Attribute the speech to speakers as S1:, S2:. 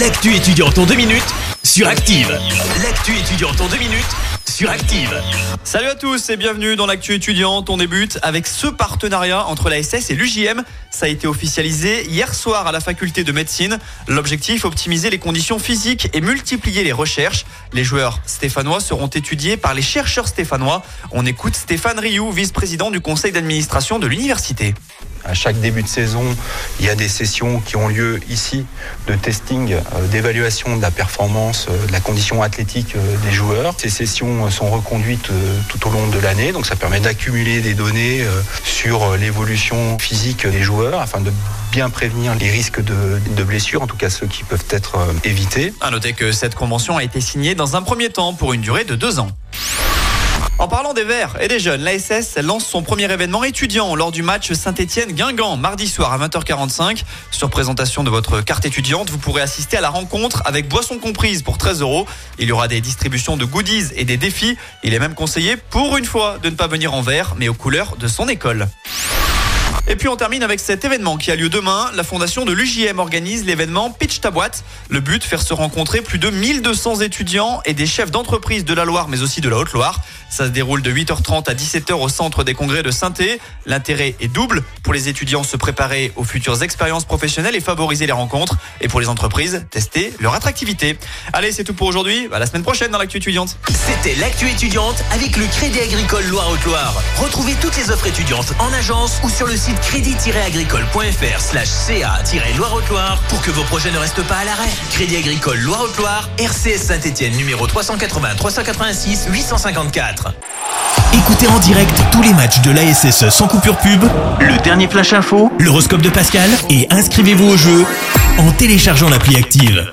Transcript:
S1: L'actu étudiante en deux minutes sur Active. L'actu étudiante en deux minutes sur Active.
S2: Salut à tous et bienvenue dans l'actu étudiante. On débute avec ce partenariat entre la SS et l'UJM. Ça a été officialisé hier soir à la faculté de médecine. L'objectif, optimiser les conditions physiques et multiplier les recherches. Les joueurs stéphanois seront étudiés par les chercheurs stéphanois. On écoute Stéphane Rioux, vice-président du conseil d'administration de l'université.
S3: À chaque début de saison, il y a des sessions qui ont lieu ici de testing, euh, d'évaluation de la performance, euh, de la condition athlétique euh, des joueurs. Ces sessions sont reconduites tout au long de l'année, donc ça permet d'accumuler des données sur l'évolution physique des joueurs afin de bien prévenir les risques de, de blessures, en tout cas ceux qui peuvent être évités.
S2: À noter que cette convention a été signée dans un premier temps pour une durée de deux ans. En parlant des Verts et des jeunes, l'ASS lance son premier événement étudiant lors du match Saint-Etienne-Guingamp mardi soir à 20h45. Sur présentation de votre carte étudiante, vous pourrez assister à la rencontre avec boisson comprise pour 13 euros. Il y aura des distributions de goodies et des défis. Il est même conseillé pour une fois de ne pas venir en vert mais aux couleurs de son école. Et puis on termine avec cet événement qui a lieu demain. La fondation de l'UJM organise l'événement Pitch ta boîte. Le but, faire se rencontrer plus de 1200 étudiants et des chefs d'entreprise de la Loire mais aussi de la Haute-Loire. Ça se déroule de 8h30 à 17h au centre des congrès de saint L'intérêt est double pour les étudiants se préparer aux futures expériences professionnelles et favoriser les rencontres et pour les entreprises tester leur attractivité. Allez, c'est tout pour aujourd'hui. À la semaine prochaine dans l'actu étudiante.
S1: C'était l'actu étudiante avec le Crédit Agricole Loire-Haute-Loire. Retrouvez toutes les offres étudiantes en agence ou sur le site crédit-agricole.fr slash ca-loire-haute-loire pour que vos projets ne restent pas à l'arrêt. Crédit Agricole Loire-Haute-Loire, RCS Saint-Etienne numéro 380 386 854. Écoutez en direct tous les matchs de l'ASSE sans coupure pub, le dernier flash info, l'horoscope de Pascal et inscrivez-vous au jeu en téléchargeant l'appli active.